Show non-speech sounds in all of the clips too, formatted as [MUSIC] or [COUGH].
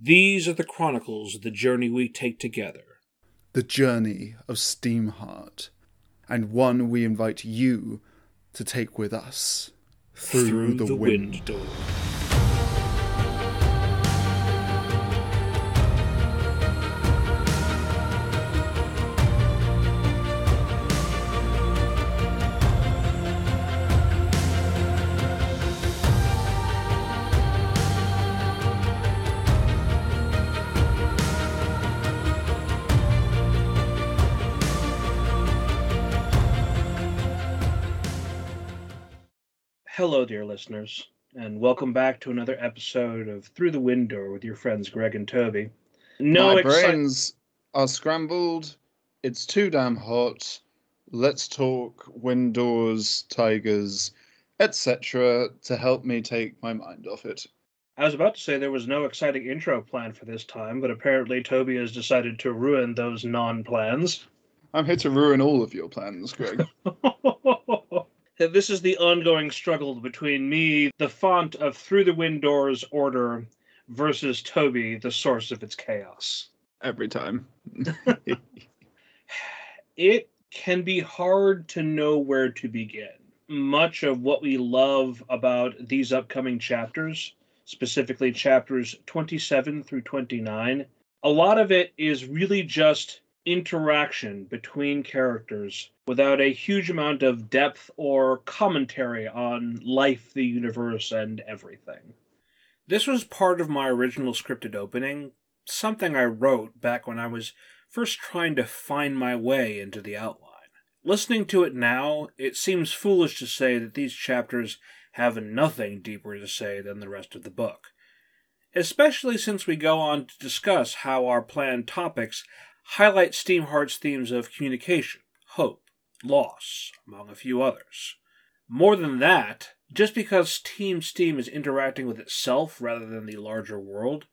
These are the chronicles of the journey we take together. The journey of Steamheart, and one we invite you to take with us through, the, wind. door. Hello, dear listeners, and welcome back to another episode of Through the Window with your friends Greg and Toby. No My exci- brains are scrambled. It's too damn hot. Let's talk windows, tigers, etc. to help me take my mind off it. I was about to say there was no exciting intro plan for this time, but apparently Toby has decided to ruin those non plans. I'm here to ruin all of your plans, Greg. [LAUGHS] this is the ongoing struggle between me, the font of Through the Window's order, versus Toby, the source of its chaos. Every time. [LAUGHS] [LAUGHS] it can be hard to know where to begin. Much of what we love about these upcoming chapters, specifically chapters 27 through 29, a lot of it is really just interaction between characters without a huge amount of depth or commentary on life, the universe, and everything. This was part of my original scripted opening, something I wrote back when I was first trying to find my way into the outline. Listening to it now, it seems foolish to say that these chapters have nothing deeper to say than the rest of the book especially since we go on to discuss how our planned topics highlight Steamheart's themes of communication, hope, loss, among a few others. More than that, just because Team Steam is interacting with itself rather than the larger world,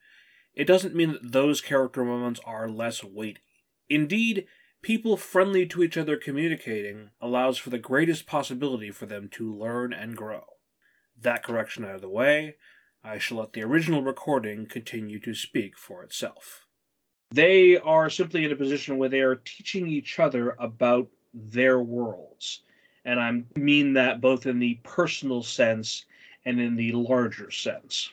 it doesn't mean that those character moments are less weighty. Indeed, people friendly to each other communicating allows for the greatest possibility for them to learn and grow. That correction out of the way, I shall let the original recording continue to speak for itself. They are simply in a position where they are teaching each other about their worlds. And I mean that both in the personal sense and in the larger sense.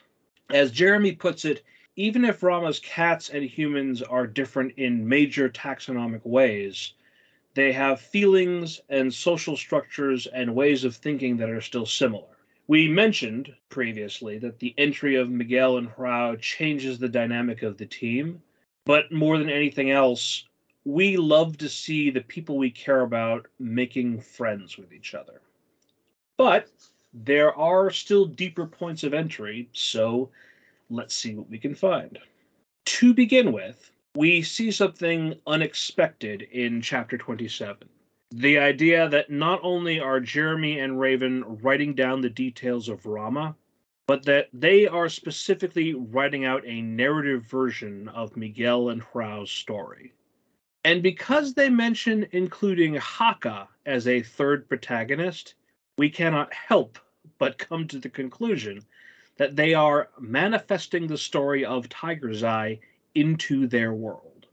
As Jeremy puts it, even if Rama's cats and humans are different in major taxonomic ways, they have feelings and social structures and ways of thinking that are still similar. We mentioned previously that the entry of Miguel and Hrao changes the dynamic of the team, but more than anything else, we love to see the people we care about making friends with each other. But there are still deeper points of entry, so let's see what we can find. To begin with, we see something unexpected in chapter 27. The idea that not only are Jeremy and Raven writing down the details of Rama, but that they are specifically writing out a narrative version of Miguel and Hrao's story. And because they mention including Haka as a third protagonist, we cannot help but come to the conclusion that they are manifesting the story of Tiger's Eye into their world.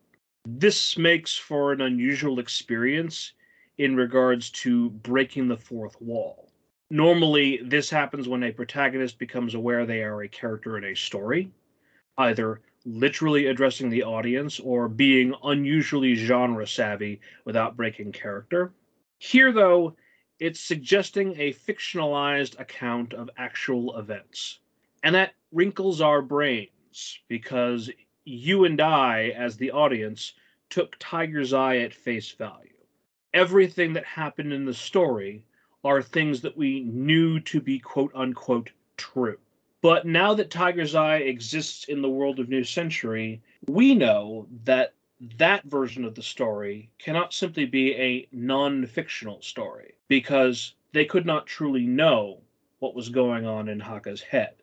This makes for an unusual experience in regards to breaking the fourth wall. Normally, this happens when a protagonist becomes aware they are a character in a story, either literally addressing the audience or being unusually genre savvy without breaking character. Here, though, it's suggesting a fictionalized account of actual events. And that wrinkles our brains because you and I, as the audience, took Tiger's Eye at face value. Everything that happened in the story are things that we knew to be quote unquote true. But now that Tiger's Eye exists in the world of New Century, we know that that version of the story cannot simply be a non fictional story because they could not truly know what was going on in Haka's head.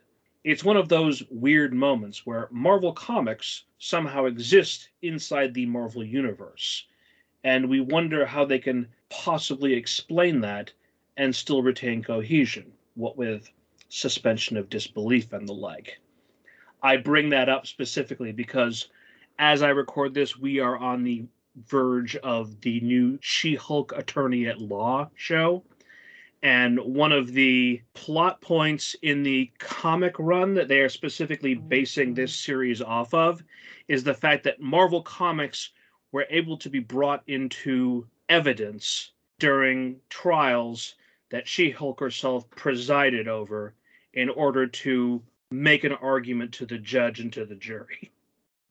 It's one of those weird moments where Marvel Comics somehow exist inside the Marvel Universe, and we wonder how they can possibly explain that and still retain cohesion, what with suspension of disbelief and the like. I bring that up specifically because as I record this, we are on the verge of the new She Hulk Attorney at Law show. And one of the plot points in the comic run that they are specifically basing this series off of is the fact that Marvel Comics were able to be brought into evidence during trials that She Hulk herself presided over in order to make an argument to the judge and to the jury.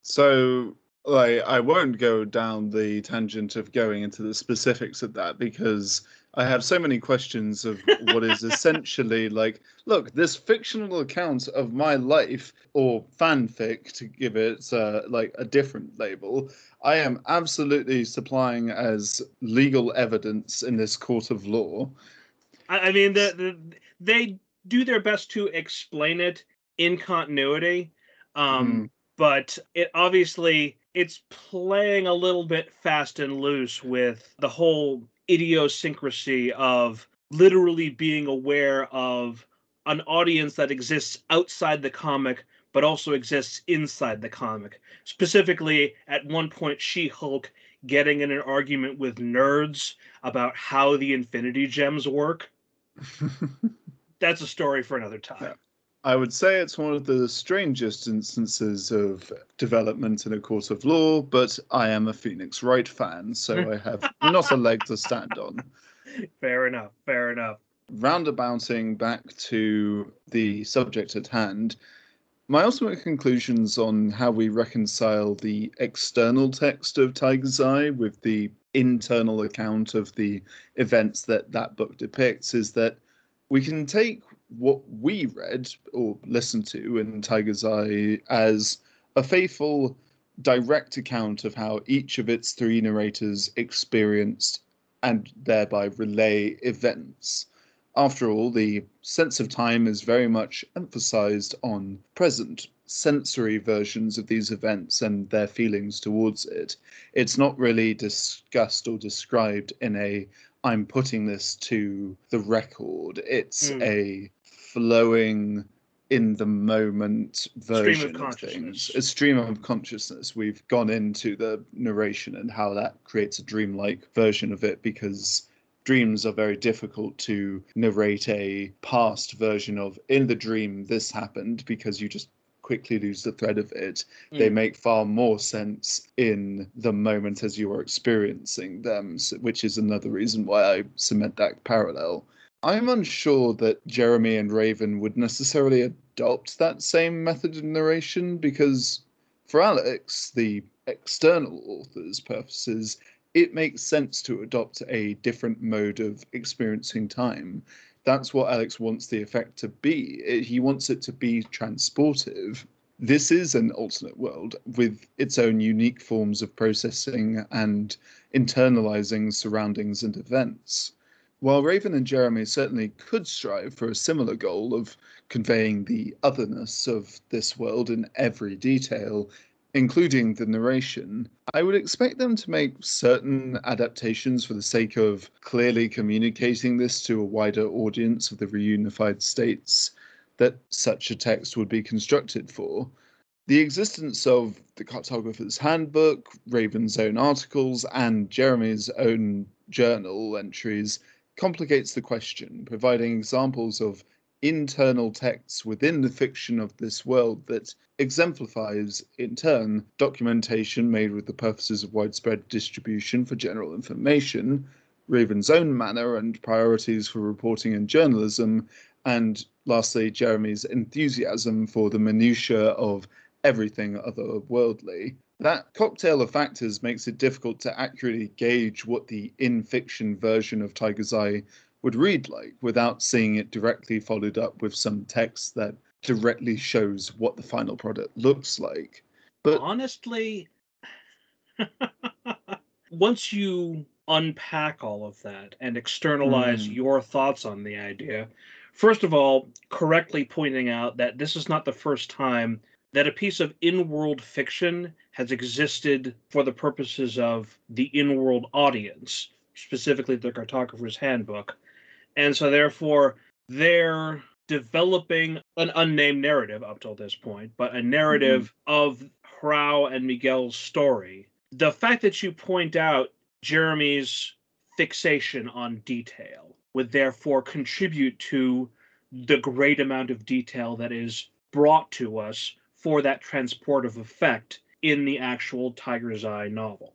So, like, I won't go down the tangent of going into the specifics of that because I have so many questions of what is [LAUGHS] essentially like, look, this fictional account of my life, or fanfic to give it uh, like a different label, I am absolutely supplying as legal evidence in this court of law. I, I mean, the, the they do their best to explain it in continuity, um, mm. but it obviously it's playing a little bit fast and loose with the whole idiosyncrasy of literally being aware of an audience that exists outside the comic but also exists inside the comic. Specifically, at one point, She Hulk getting in an argument with nerds about how the Infinity Gems work. [LAUGHS] That's a story for another time. Yeah. I would say it's one of the strangest instances of development in a court of law, but I am a Phoenix Wright fan, so [LAUGHS] I have not a leg to stand on. Fair enough. Fair enough. Roundabouting back to the subject at hand, my ultimate conclusions on how we reconcile the external text of Tiger's Eye with the internal account of the events that that book depicts is that we can take what we read or listened to in Tiger's Eye as a faithful, direct account of how each of its three narrators experienced and thereby relay events. After all, the sense of time is very much emphasized on present, sensory versions of these events and their feelings towards it. It's not really discussed or described in a I'm putting this to the record. It's mm. a flowing in the moment version of, of, things. A stream of consciousness. We've gone into the narration and how that creates a dreamlike version of it because dreams are very difficult to narrate a past version of. In the dream, this happened because you just quickly lose the thread of it. Mm. They make far more sense in the moment as you are experiencing them, which is another reason why I cement that parallel. I'm unsure that Jeremy and Raven would necessarily adopt that same method of narration because, for Alex, the external author's purposes, it makes sense to adopt a different mode of experiencing time. That's what Alex wants the effect to be. He wants it to be transportive. This is an alternate world with its own unique forms of processing and internalizing surroundings and events. While Raven and Jeremy certainly could strive for a similar goal of conveying the otherness of this world in every detail, including the narration, I would expect them to make certain adaptations for the sake of clearly communicating this to a wider audience of the reunified states that such a text would be constructed for. The existence of the cartographer's handbook, Raven's own articles, and Jeremy's own journal entries complicates the question, providing examples of internal texts within the fiction of this world that exemplifies, in turn, documentation made with the purposes of widespread distribution for general information, Raven's own manner and priorities for reporting and journalism, and lastly, Jeremy's enthusiasm for the minutiae of everything otherworldly. That cocktail of factors makes it difficult to accurately gauge what the in fiction version of Tiger's Eye would read like without seeing it directly followed up with some text that directly shows what the final product looks like. But honestly, [LAUGHS] once you unpack all of that and externalize mm. your thoughts on the idea, first of all, correctly pointing out that this is not the first time that a piece of in world fiction has existed for the purposes of the in world audience, specifically the cartographer's handbook. And so, therefore, they're developing an unnamed narrative up till this point, but a narrative mm-hmm. of Hrao and Miguel's story. The fact that you point out Jeremy's fixation on detail would therefore contribute to the great amount of detail that is brought to us for that transportive effect in the actual Tiger's Eye novel.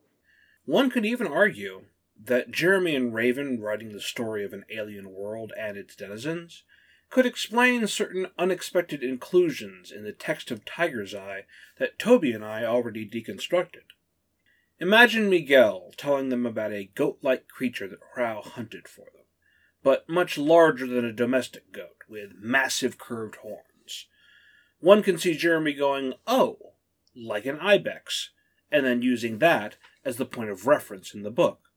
One could even argue that Jeremy and Raven writing the story of an alien world and its denizens could explain certain unexpected inclusions in the text of Tiger's Eye that Toby and I already deconstructed. Imagine Miguel telling them about a goat like creature that Hrao hunted for them, but much larger than a domestic goat, with massive curved horns. One can see Jeremy going, Oh, like an ibex, and then using that as the point of reference in the book.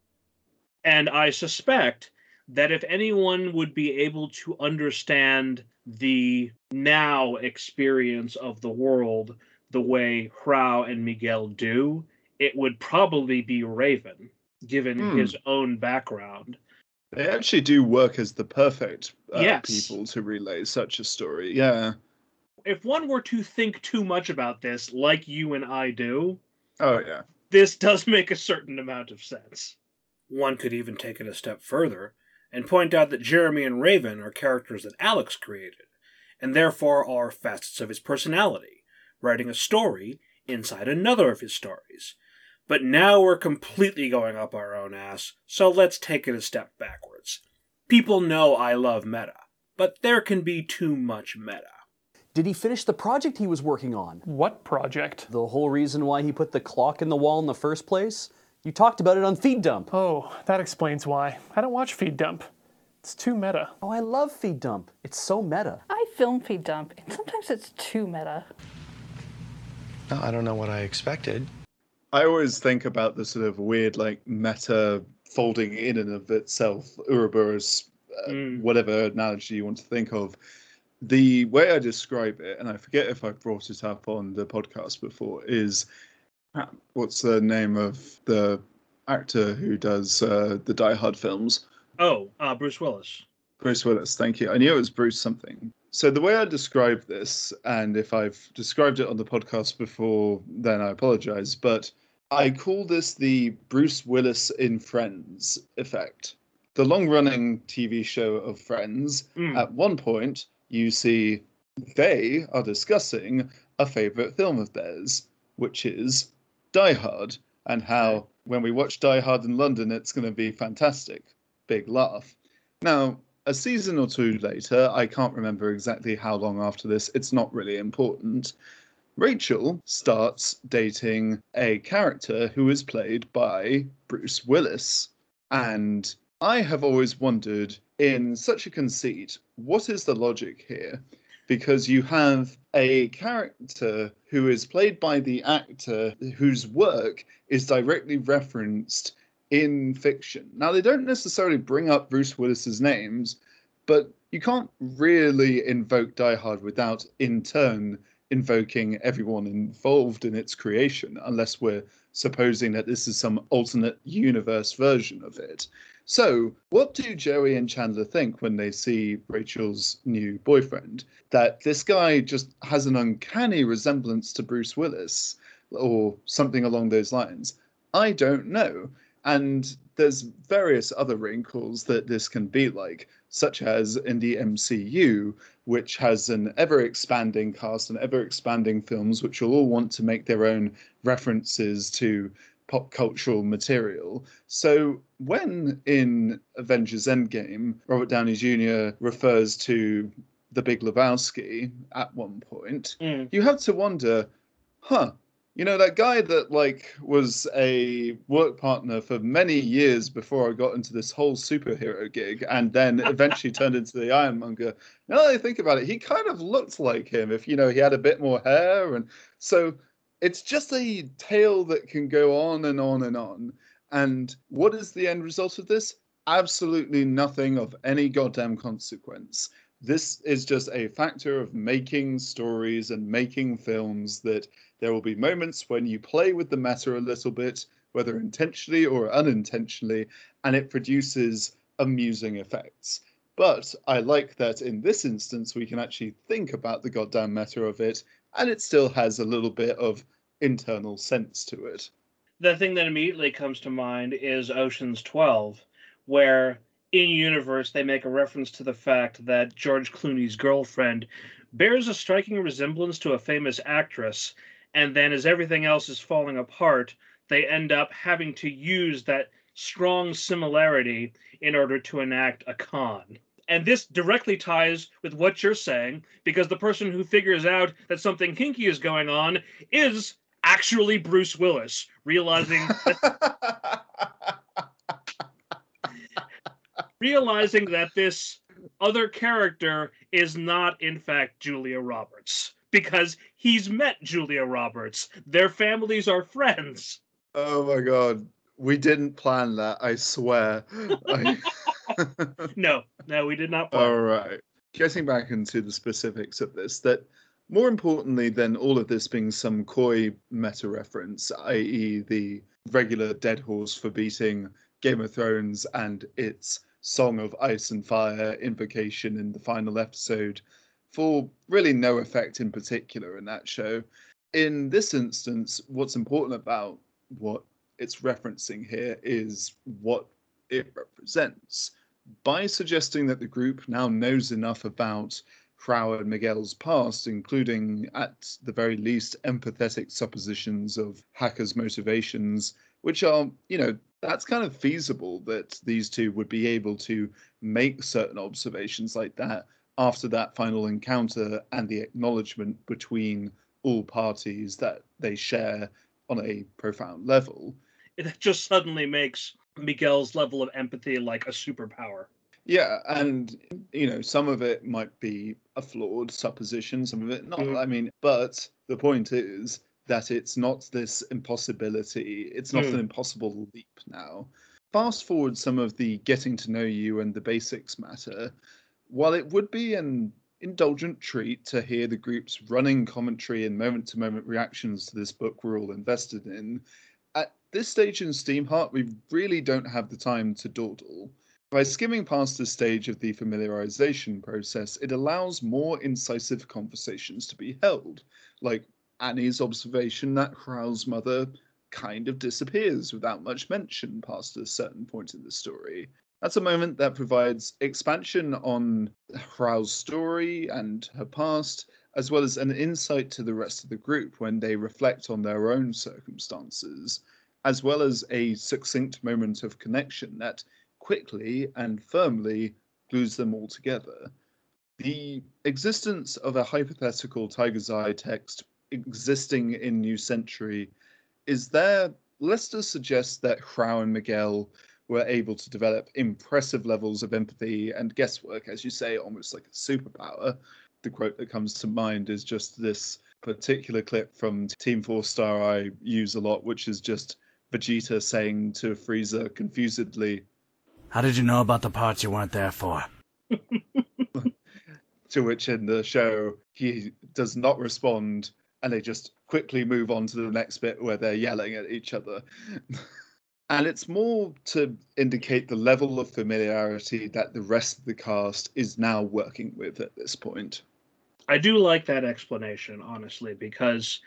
And I suspect that if anyone would be able to understand the now experience of the world the way Hrao and Miguel do, it would probably be Raven, given Hmm. his own background. They actually do work as the perfect uh, Yes. people to relay such a story. Yeah. If one were to think too much about this, like you and I do, Oh, yeah. this does make a certain amount of sense. One could even take it a step further and point out that Jeremy and Raven are characters that Alex created, and therefore are facets of his personality, writing a story inside another of his stories. But now we're completely going up our own ass, so let's take it a step backwards. People know I love meta, but there can be too much meta. Did he finish the project he was working on? What project? The whole reason why he put the clock in the wall in the first place? You talked about it on Feed Dump. Oh, that explains why. I don't watch Feed Dump. It's too meta. Oh, I love Feed Dump. It's so meta. I film feed dump, and sometimes it's too meta. No, I don't know what I expected. I always think about the sort of weird, like, meta folding in and of itself, Ouroboros, uh, Mm. whatever analogy you want to think of. The way I describe it, and I forget if I've brought it up on the podcast before, is what's the name of the actor who does uh, the Die Hard films? Oh, uh, Bruce Willis. Bruce Willis, thank you. I knew it was Bruce something. So the way I describe this, and if I've described it on the podcast before, then I apologize, but I call this the Bruce Willis in Friends effect. The long-running TV show of Friends, Mm. at one point, you see they are discussing a favorite film of theirs, which is Die Hard, and how when we watch Die Hard in London, it's going to be fantastic. Big laugh. Now, a season or two later, I can't remember exactly how long after this, it's not really important. Rachel starts dating a character who is played by Bruce Willis. And I have always wondered, in such a conceit, what is the logic here? Because you have a character who is played by the actor whose work is directly referenced in fiction. Now, they don't necessarily bring up Bruce Willis's names, but you can't really invoke Die Hard without, in turn, invoking everyone involved in its creation, unless we're supposing that this is some alternate universe version of it. So, what do Joey and Chandler think when they see Rachel's new boyfriend? That this guy just has an uncanny resemblance to Bruce Willis, or something along those lines? I don't know. And there's various other wrinkles that this can be like, such as in the MCU, which has an ever expanding cast and ever expanding films, which will all want to make their own references to pop cultural material. So when in Avengers Endgame, Robert Downey Jr. refers to the Big Lebowski at one point, Mm. you have to wonder, huh, you know, that guy that like was a work partner for many years before I got into this whole superhero gig and then [LAUGHS] eventually turned into the Ironmonger. Now that I think about it, he kind of looked like him if you know he had a bit more hair and so it's just a tale that can go on and on and on. And what is the end result of this? Absolutely nothing of any goddamn consequence. This is just a factor of making stories and making films that there will be moments when you play with the meta a little bit, whether intentionally or unintentionally, and it produces amusing effects. But I like that in this instance we can actually think about the goddamn meta of it, and it still has a little bit of internal sense to it. The thing that immediately comes to mind is Ocean's 12, where in universe they make a reference to the fact that George Clooney's girlfriend bears a striking resemblance to a famous actress, and then as everything else is falling apart, they end up having to use that strong similarity in order to enact a con. And this directly ties with what you're saying, because the person who figures out that something kinky is going on is actually Bruce Willis, realizing that, [LAUGHS] realizing that this other character is not in fact Julia Roberts because he's met Julia Roberts. Their families are friends. oh my god. We didn't plan that, I swear. I... [LAUGHS] [LAUGHS] [LAUGHS] No, no, we did not. plan. All right. Getting back into the specifics of this, that more importantly than all of this being some coy meta reference, i.e., the regular dead horse for beating Game of Thrones and its Song of Ice and Fire invocation in the final episode, for really no effect in particular in that show. In this instance, what's important about what it's referencing here is what it represents. By suggesting that the group now knows enough about Hrao and Miguel's past, including at the very least empathetic suppositions of Haka's motivations, which are, you know, that's kind of feasible that these two would be able to make certain observations like that after that final encounter and the acknowledgement between all parties that they share on a profound level. It just suddenly makes Miguel's level of empathy like a superpower. Yeah, and you know, some of it might be a flawed supposition, some of it not. Mm. I mean, but the point is that it's not this impossibility, it's not an impossible leap now. Fast forward some of the getting to know you and the basics matter. While it would be an indulgent treat to hear the group's running commentary and moment to moment reactions to this book we're all invested in, this stage in Steamheart, we really don't have the time to dawdle. By skimming past the stage of the familiarization process, it allows more incisive conversations to be held, like Annie's observation that Hrao's mother kind of disappears without much mention past a certain point in the story. That's a moment that provides expansion on Hrao's story and her past, as well as an insight to the rest of the group when they reflect on their own circumstances, as well as a succinct moment of connection that quickly and firmly glues them all together. The existence of a hypothetical Tiger's Eye text existing in New Century is there. Lester suggests that Hrao and Miguel were able to develop impressive levels of empathy and guesswork, as you say, almost like a superpower. The quote that comes to mind is just this particular clip from Team Four Star I use a lot, which is just Vegeta saying to Frieza confusedly, How did you know about the parts you weren't there for? [LAUGHS] to which in the show he does not respond and they just quickly move on to the next bit where they're yelling at each other. [LAUGHS] and it's more to indicate the level of familiarity that the rest of the cast is now working with at this point. I do like that explanation, honestly, because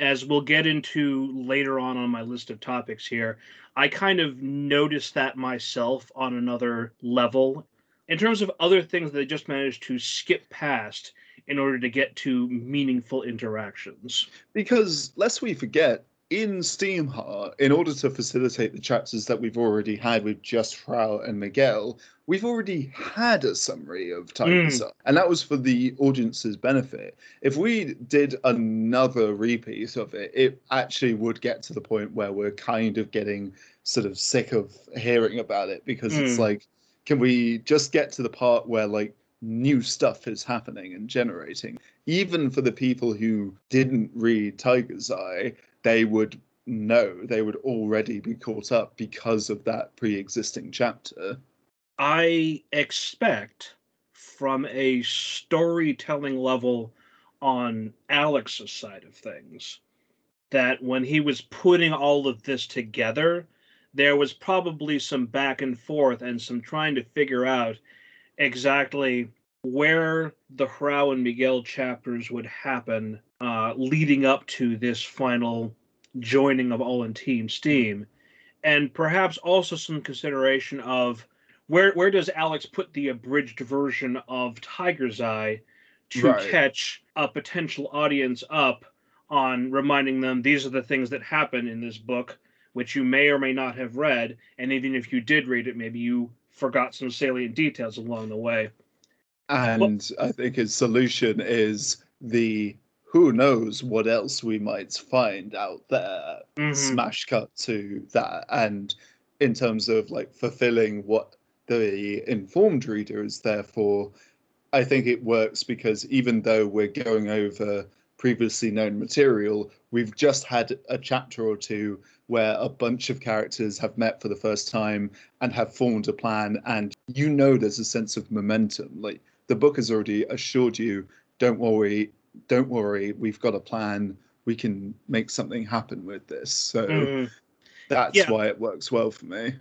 as we'll get into later on on my list of topics here, I kind of noticed that myself on another level. In terms of other things that they just managed to skip past in order to get to meaningful interactions. Because lest we forget, in Steam, Steamheart, in order to facilitate the chapters that we've already had with just Hrao and Miguel, we've already had a summary of Tiger's Eye, and that was for the audience's benefit. If we did another repeat of it, it actually would get to the point where we're kind of getting sort of sick of hearing about it because it's Mm. like, can we just get to the part where like new stuff is happening and generating? Even for the people who didn't read Tiger's Eye, they would know they would already be caught up because of that pre-existing chapter. I expect from a storytelling level on Alex's side of things that when he was putting all of this together, there was probably some back and forth and some trying to figure out exactly where the Hrao and Miguel chapters would happen uh, leading up to this final joining of all in Team Steam, and perhaps also some consideration of where where does Alex put the abridged version of Tiger's Eye to Right. catch a potential audience up on reminding them these are the things that happen in this book, which you may or may not have read, and even if you did read it, maybe you forgot some salient details along the way. And I think his solution is the who knows what else we might find out there. Mhm. Smash cut to that. And in terms of like fulfilling what the informed reader is there for, I think it works because even though we're going over previously known material, we've just had a chapter or two where a bunch of characters have met for the first time and have formed a plan, and you know there's a sense of momentum. Like the book has already assured you, don't worry, don't worry, we've got a plan. We can make something happen with this. So Mhm. that's Yeah. why it works well for me.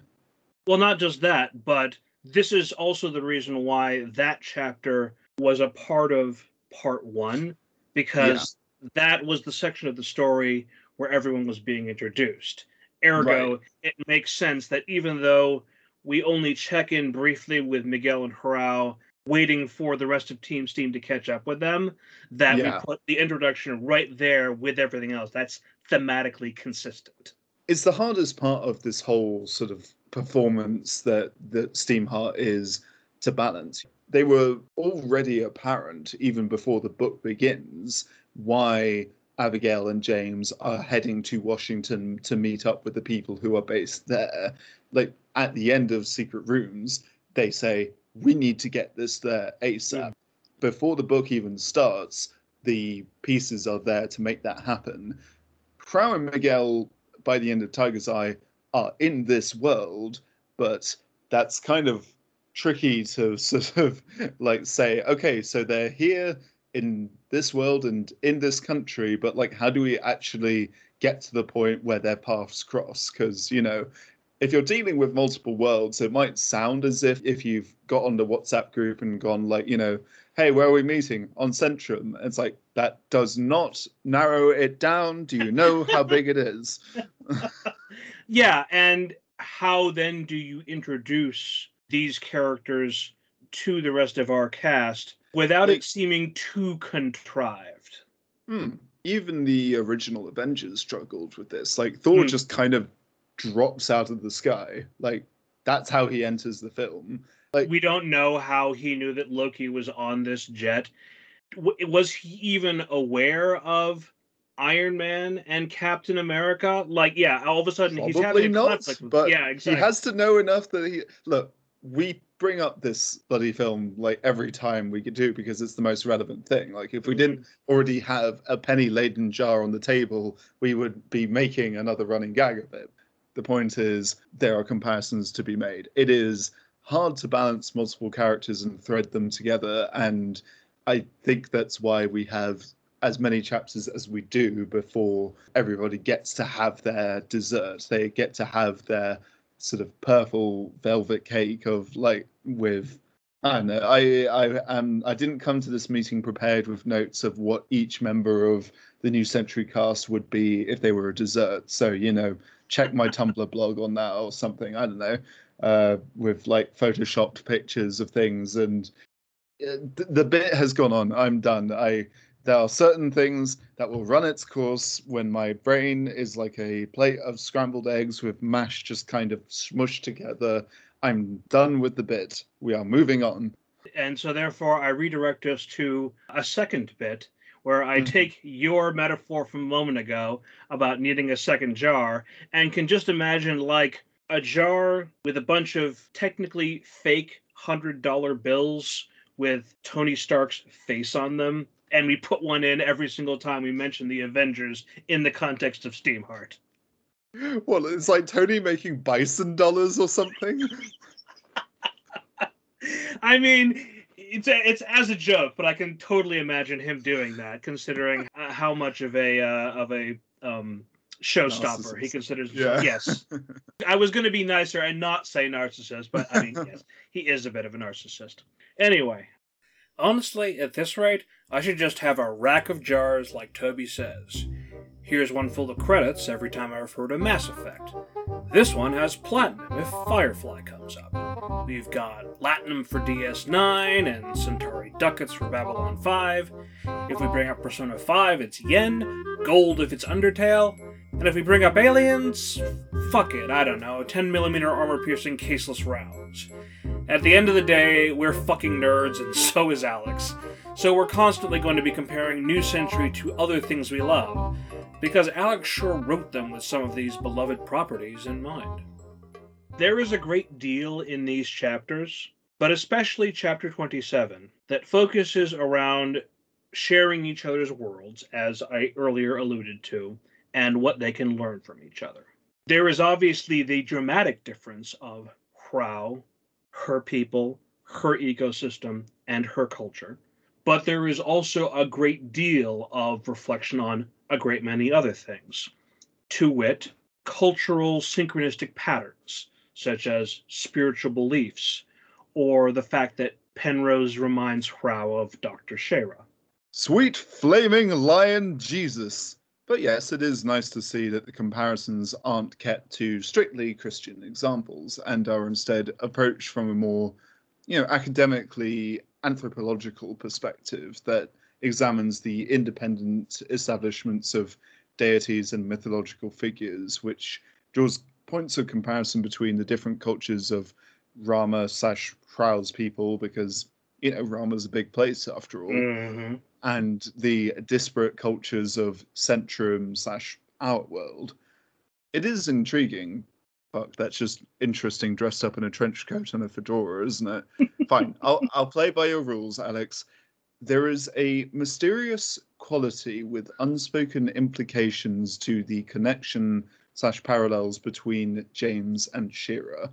Well, not just that, but this is also the reason why that chapter was a part of part one, because that was the section of the story where everyone was being introduced. Ergo, it makes sense that even though we only check in briefly with Miguel and Hrao, waiting for the rest of Team Steam to catch up with them, that Yeah. we put the introduction right there with everything else. That's thematically consistent. it's the hardest part of this whole sort of performance that that Steamheart is to balance. They were already apparent even before the book begins why Abigail and James are heading to Washington to meet up with the people who are based there. Like at the end of Secret Rooms, they say we need to get this there ASAP. Mm. Before the book even starts, the pieces are there to make that happen. Hrao and Miguel by the end of Tiger's Eye are in this world, but that's kind of tricky to [LAUGHS] sort of like say, okay, so they're here in this world and in this country, but like, how do we actually get to the point where their paths cross? Because, you know, if you're dealing with multiple worlds, it might sound as if if you've got on the WhatsApp group and gone like, you know, hey, where are we meeting? On Centrum. It's like that does not narrow it down. Do you know how big it is? [LAUGHS] Yeah, and how then do you introduce these characters to the rest of our cast without Like- it seeming too contrived? Hmm. Even the original Avengers struggled with this. Like Thor Hmm. just kind of drops out of the sky. Like that's how he enters the film. Like We don't know how he knew that Loki was on this jet. W- Was he even aware of Iron Man and Captain America? Like, yeah, all of a sudden he's having a not, conflict with but yeah, he has to know enough that he look. We bring up this bloody film like every time we could do because it's the most relevant thing. Like if we mm-hmm. didn't already have a penny laden jar on the table, we would be making another running gag of it. The point is there are comparisons to be made. It is hard to balance multiple characters and thread them together, and I think that's why we have as many chapters as we do before everybody gets to have their dessert. They get to have their sort of purple velvet cake of like with I don't know. I I um I didn't come to this meeting prepared with notes of what each member of the New Century cast would be if they were a dessert. So you know, check my Tumblr blog on that or something. I don't know, uh, with like photoshopped pictures of things and uh, th- the bit has gone on. I'm done. I there are certain things that will run its course when my brain is like a plate of scrambled eggs with mash just kind of smushed together. I'm done with the bit. We are moving on. and so therefore I redirect us to a second bit where I Mhm. take your metaphor from a moment ago about needing a second jar and can just imagine like a jar with a bunch of technically fake hundred dollar bills with Tony Stark's face on them. And we put one in every single time we mention the Avengers in the context of Steamheart. Well, it's like Tony making bison dollars or something. [LAUGHS] I mean, it's a, it's as a joke, but I can totally imagine him doing that, considering uh, how much of a uh, of a um, showstopper he considers. Yeah. Yes, [LAUGHS] I was going to be nicer and not say narcissist, but I mean, [LAUGHS] yes, he is a bit of a narcissist. Anyway, Honestly, at this rate, I should just have a rack of jars like Toby says. Here's one full of credits every time I refer to Mass Effect. This one has Platinum if Firefly comes up. We've got Platinum for DS9 and Centauri Ducats for Babylon 5. If we bring up Persona 5, it's Yen, Gold if it's Undertale, and if we bring up Aliens, fuck it, I don't know, 10mm armor piercing caseless rounds. At the end of the day, we're fucking nerds, and [LAUGHS] so is Alex. So we're constantly going to be comparing New Century to other things we love, because Alex sure wrote them with some of these beloved properties in mind. there is a great deal in these chapters, but especially chapter 27, that focuses around sharing each other's worlds, as I earlier alluded to, and what they can learn from each other. There is obviously the dramatic difference of Hrao, her people, her ecosystem, and her culture. But there is also a great deal of reflection on a great many other things. To wit, cultural synchronistic patterns, such as spiritual beliefs, or the fact that Penrose reminds Hrao of Dr. Shera. Sweet flaming lion Jesus. But yes, it is nice to see that the comparisons aren't kept to strictly Christian examples and are instead approached from a more, you know, academically anthropological perspective that examines the independent establishments of deities and mythological figures, which draws points of comparison between the different cultures of Rama slash Hrao's people, because you know Rama's a big place after all Mm-hmm. and the disparate cultures of Centrum slash Outworld. It is intriguing. Fuck, that's just interesting dressed up in a trench coat and a fedora, isn't it? [LAUGHS] Fine, I'll I'll play by your rules, Alex. There is a mysterious quality with unspoken implications to the connection slash parallels between James and Shira.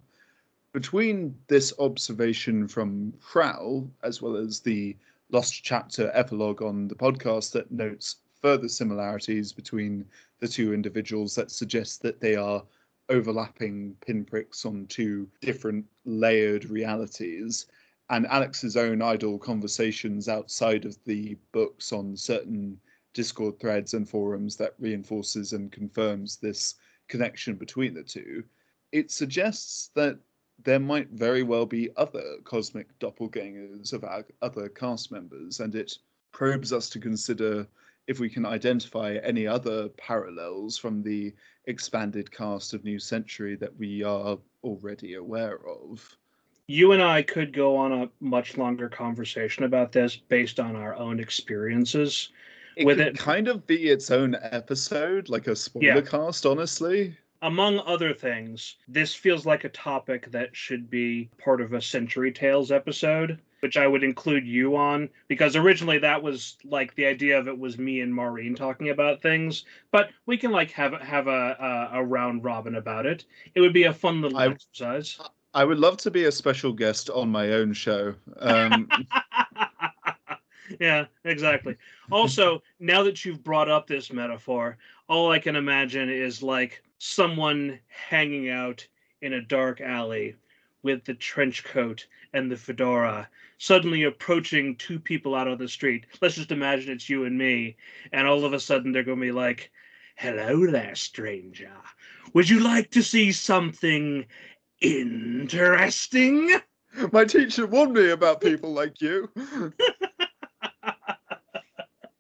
Between this observation from Hrao, as well as the lost chapter epilogue on the podcast that notes further similarities between the two individuals that suggest that they are overlapping pinpricks on two different layered realities and Alex's own idle conversations outside of the books on certain Discord threads and forums that reinforces and confirms this connection between the two, it suggests that there might very well be other cosmic doppelgangers of our other cast members, and it probes us to consider if we can identify any other parallels from the expanded cast of New Century that we are already aware of. You and I could go on a much longer conversation about this based on our own experiences. It With could it- kind of be its own episode, like a spoiler Yeah. cast, honestly. Among other things, this feels like a topic that should be part of a Century Tales episode, which I would include you on, because originally that was like the idea of it was me and Maureen talking about things, but we can like have have a a, a round robin about it. It would be a fun little I- exercise. I would love to be a special guest on my own show. Um, [LAUGHS] yeah, exactly. Also, now that you've brought up this metaphor, all I can imagine is like someone hanging out in a dark alley with the trench coat and the fedora, suddenly approaching two people out on the street. Let's just imagine it's you and me, and all of a sudden they're going to be like, Hello there, stranger. Would you like to see something interesting? my teacher warned me about people like you. [LAUGHS]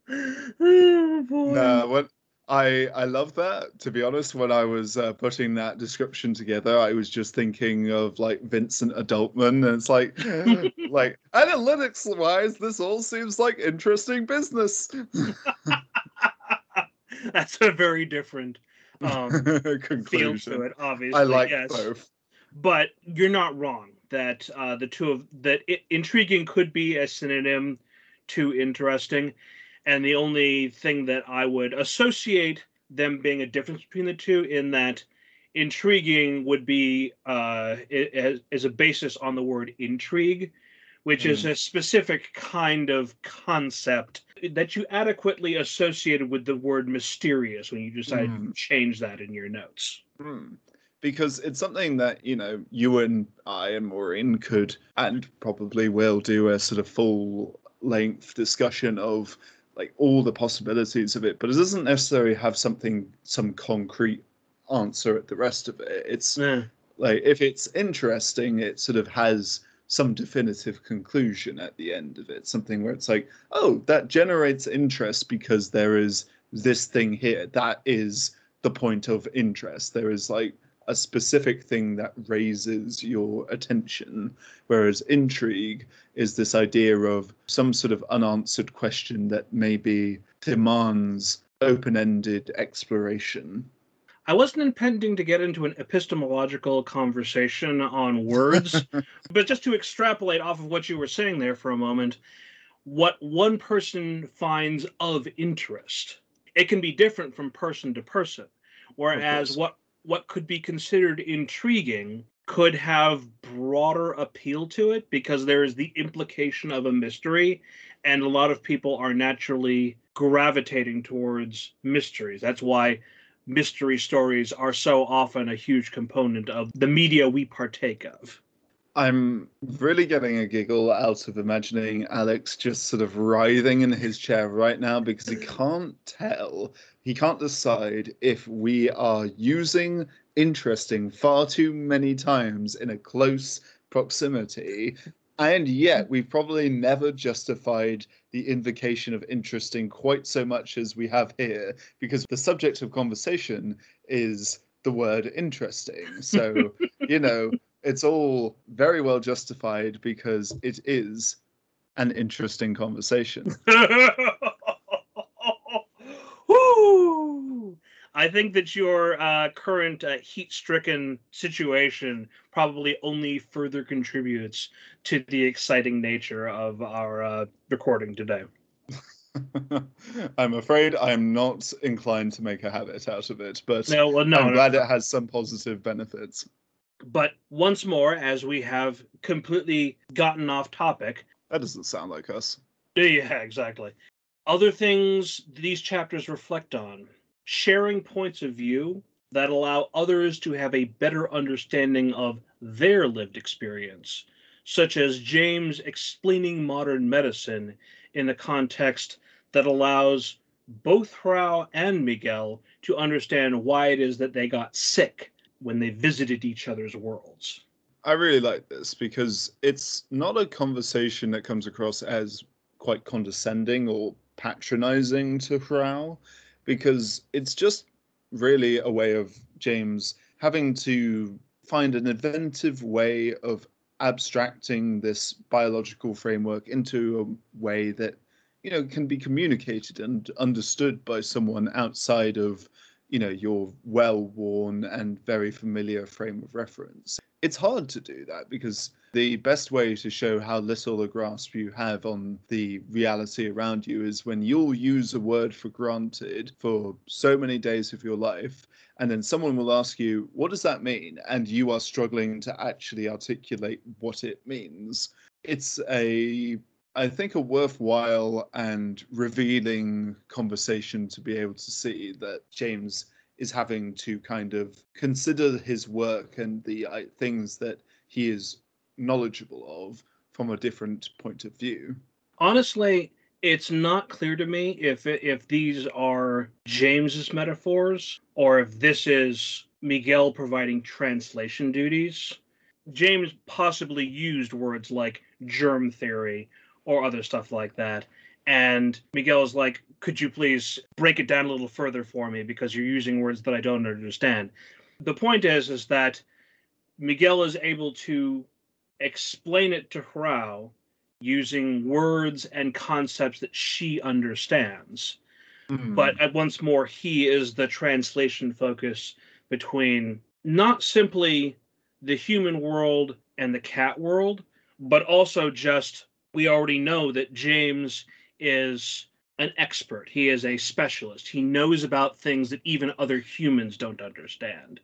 [SIGHS] oh. No, what I I love that. To be honest, when I was uh, putting that description together, I was just thinking of like Vincent Adultman, and it's like, [LAUGHS] [LAUGHS] like analytics wise, this all seems like interesting business. That's a very different um, feel to Conclusion. it, obviously. I like yes. both. But you're not wrong that uh, the two of that i intriguing could be a synonym to interesting, and the only thing that I would associate them being a difference between the two in that intriguing would be uh, as, as a basis on the word intrigue, which is a specific kind of concept that you adequately associated with the word mysterious when you decided to Mm. change that in your notes. Hmm. Because it's something that you know you and I and Maureen could and probably will do a sort of full length discussion of like all the possibilities of it, but it doesn't necessarily have something some concrete answer at the rest of it. It's Yeah. like if it's interesting, it sort of has some definitive conclusion at the end of it. Something where it's like, oh, that generates interest because there is this thing here. That is the point of interest. There is like a specific thing that raises your attention, whereas intrigue is this idea of some sort of unanswered question that maybe demands open ended exploration. I wasn't intending to get into an epistemological conversation on words, [LAUGHS] but just to extrapolate off of what you were saying there for a moment, what one person finds of interest, it can be different from person to person. Whereas what what could be considered intriguing could have broader appeal to it because there is the implication of a mystery and a lot of people are naturally gravitating towards mysteries. That's why mystery stories are so often a huge component of the media we partake of. I'm really getting a giggle out of imagining Alex just sort of writhing in his chair right now because he [LAUGHS] can't tell, he can't decide if we are using interesting far too many times in a close proximity. And yet, we've probably never justified the invocation of interesting quite so much as we have here, because the subject of conversation is the word interesting. So, [LAUGHS] you know, it's all very well justified because it is an interesting conversation. [LAUGHS] I think that your uh, current uh, heat-stricken situation probably only further contributes to the exciting nature of our uh, recording today. [LAUGHS] I'm afraid I'm not inclined to make a habit out of it, but No, well, no, I'm no, glad no. it has some positive benefits. But once more, as we have completely gotten off topic, That doesn't sound like us. Yeah, exactly. Other things these chapters reflect on sharing points of view that allow others to have a better understanding of their lived experience, such as James explaining modern medicine in a context that allows both Hrao and Miguel to understand why it is that they got sick when they visited each other's worlds. I really like this because it's not a conversation that comes across as quite condescending or patronizing to Hrao, because it's just really a way of James having to find an inventive way of abstracting this biological framework into a way that you know can be communicated and understood by someone outside of you know your well-worn and very familiar frame of reference. It's hard to do that because the best way to show how little a grasp you have on the reality around you is when you'll use a word for granted for so many days of your life and then someone will ask you what does that mean? and you are struggling to actually articulate what it means. It's a I think a worthwhile and revealing conversation to be able to see that James is having to kind of consider his work and the uh, things that he is knowledgeable of from a different point of view. honestly it's not clear to me if if these are james's metaphors or if this is miguel providing translation duties james possibly used words like germ theory or other stuff like that. And miguel is like could you please break it down a little further for me? Because you're using words that i don't understand. The point is is that miguel is able to explain it to Hrao using words and concepts that she understands. Hmm. But at once more, he is the translation focus between not simply the human world and the cat world, but also just we already know that James is an expert. He is a specialist. He knows about things that even other humans don't understand.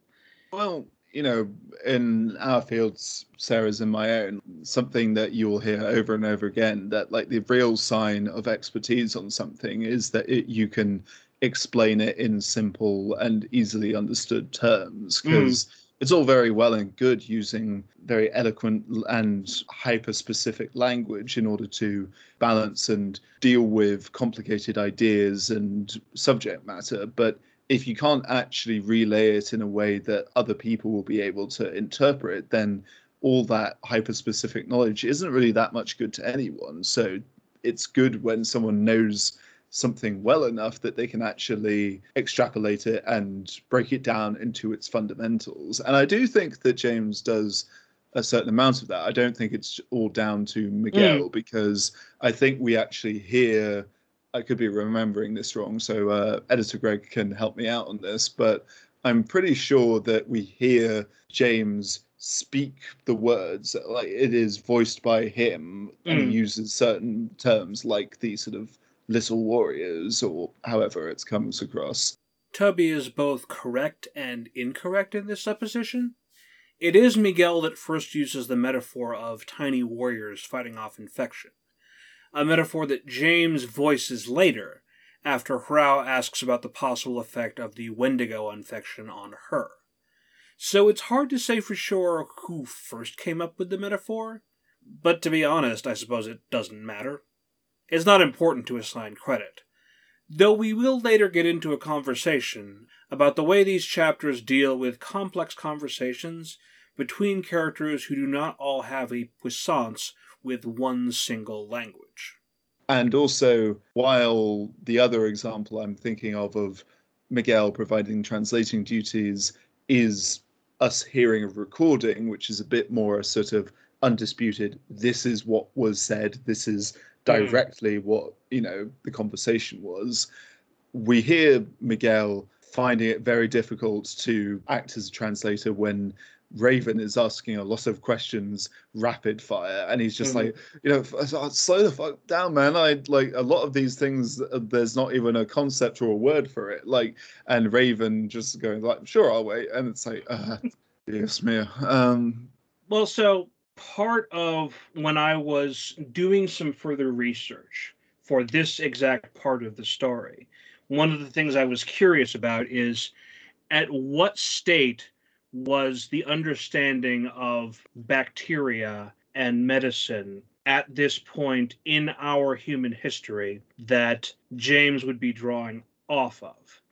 Well, you know, in our fields, Sarah's and my own, something that you will hear over and over again that, like, the real sign of expertise on something is that it, you can explain it in simple and easily understood terms. Hmm. Because it's all very well and good using very eloquent and hyper specific language in order to balance and deal with complicated ideas and subject matter. But if you can't actually relay it in a way that other people will be able to interpret, then all that hyper specific knowledge isn't really that much good to anyone. So it's good when someone knows something well enough that they can actually extrapolate it and break it down into its fundamentals. And I do think that James does a certain amount of that. I don't think it's all down to Miguel mm. because I think we actually hear. I could be remembering this wrong, so uh, editor Greg can help me out on this. But I'm pretty sure that we hear James speak the words like it is voiced by him, mm. and he uses certain terms like the sort of little warriors or however it comes across. Toby is both correct and incorrect in this supposition. It is Miguel that first uses the metaphor of tiny warriors fighting off infection, a metaphor that James voices later after Hrao asks about the possible effect of the Wendigo infection on her. So it's hard to say for sure who first came up with the metaphor, but to be honest, I suppose it doesn't matter. It's not important to assign credit. Though we will later get into a conversation about the way these chapters deal with complex conversations between characters who do not all have a puissance with one single language. And also, while the other example I'm thinking of of Miguel providing translating duties is us hearing a recording, which is a bit more a sort of undisputed, this is what was said, this is. Directly mm. what you know the conversation was. We hear Miguel finding it very difficult to act as a translator when Raven is asking a lot of questions rapid fire, and he's just mm like, you know, slow the fuck down, man. I like a lot of these things. Uh, there's not even a concept or a word for it. Like, and Raven just going like, sure, I'll wait, and it's like, uh, yes, me. Um, well, so part of when I was doing some further research for this exact part of the story, one of the things I was curious about is at what state was the understanding of bacteria and medicine at this point in our human history that James would be drawing off of.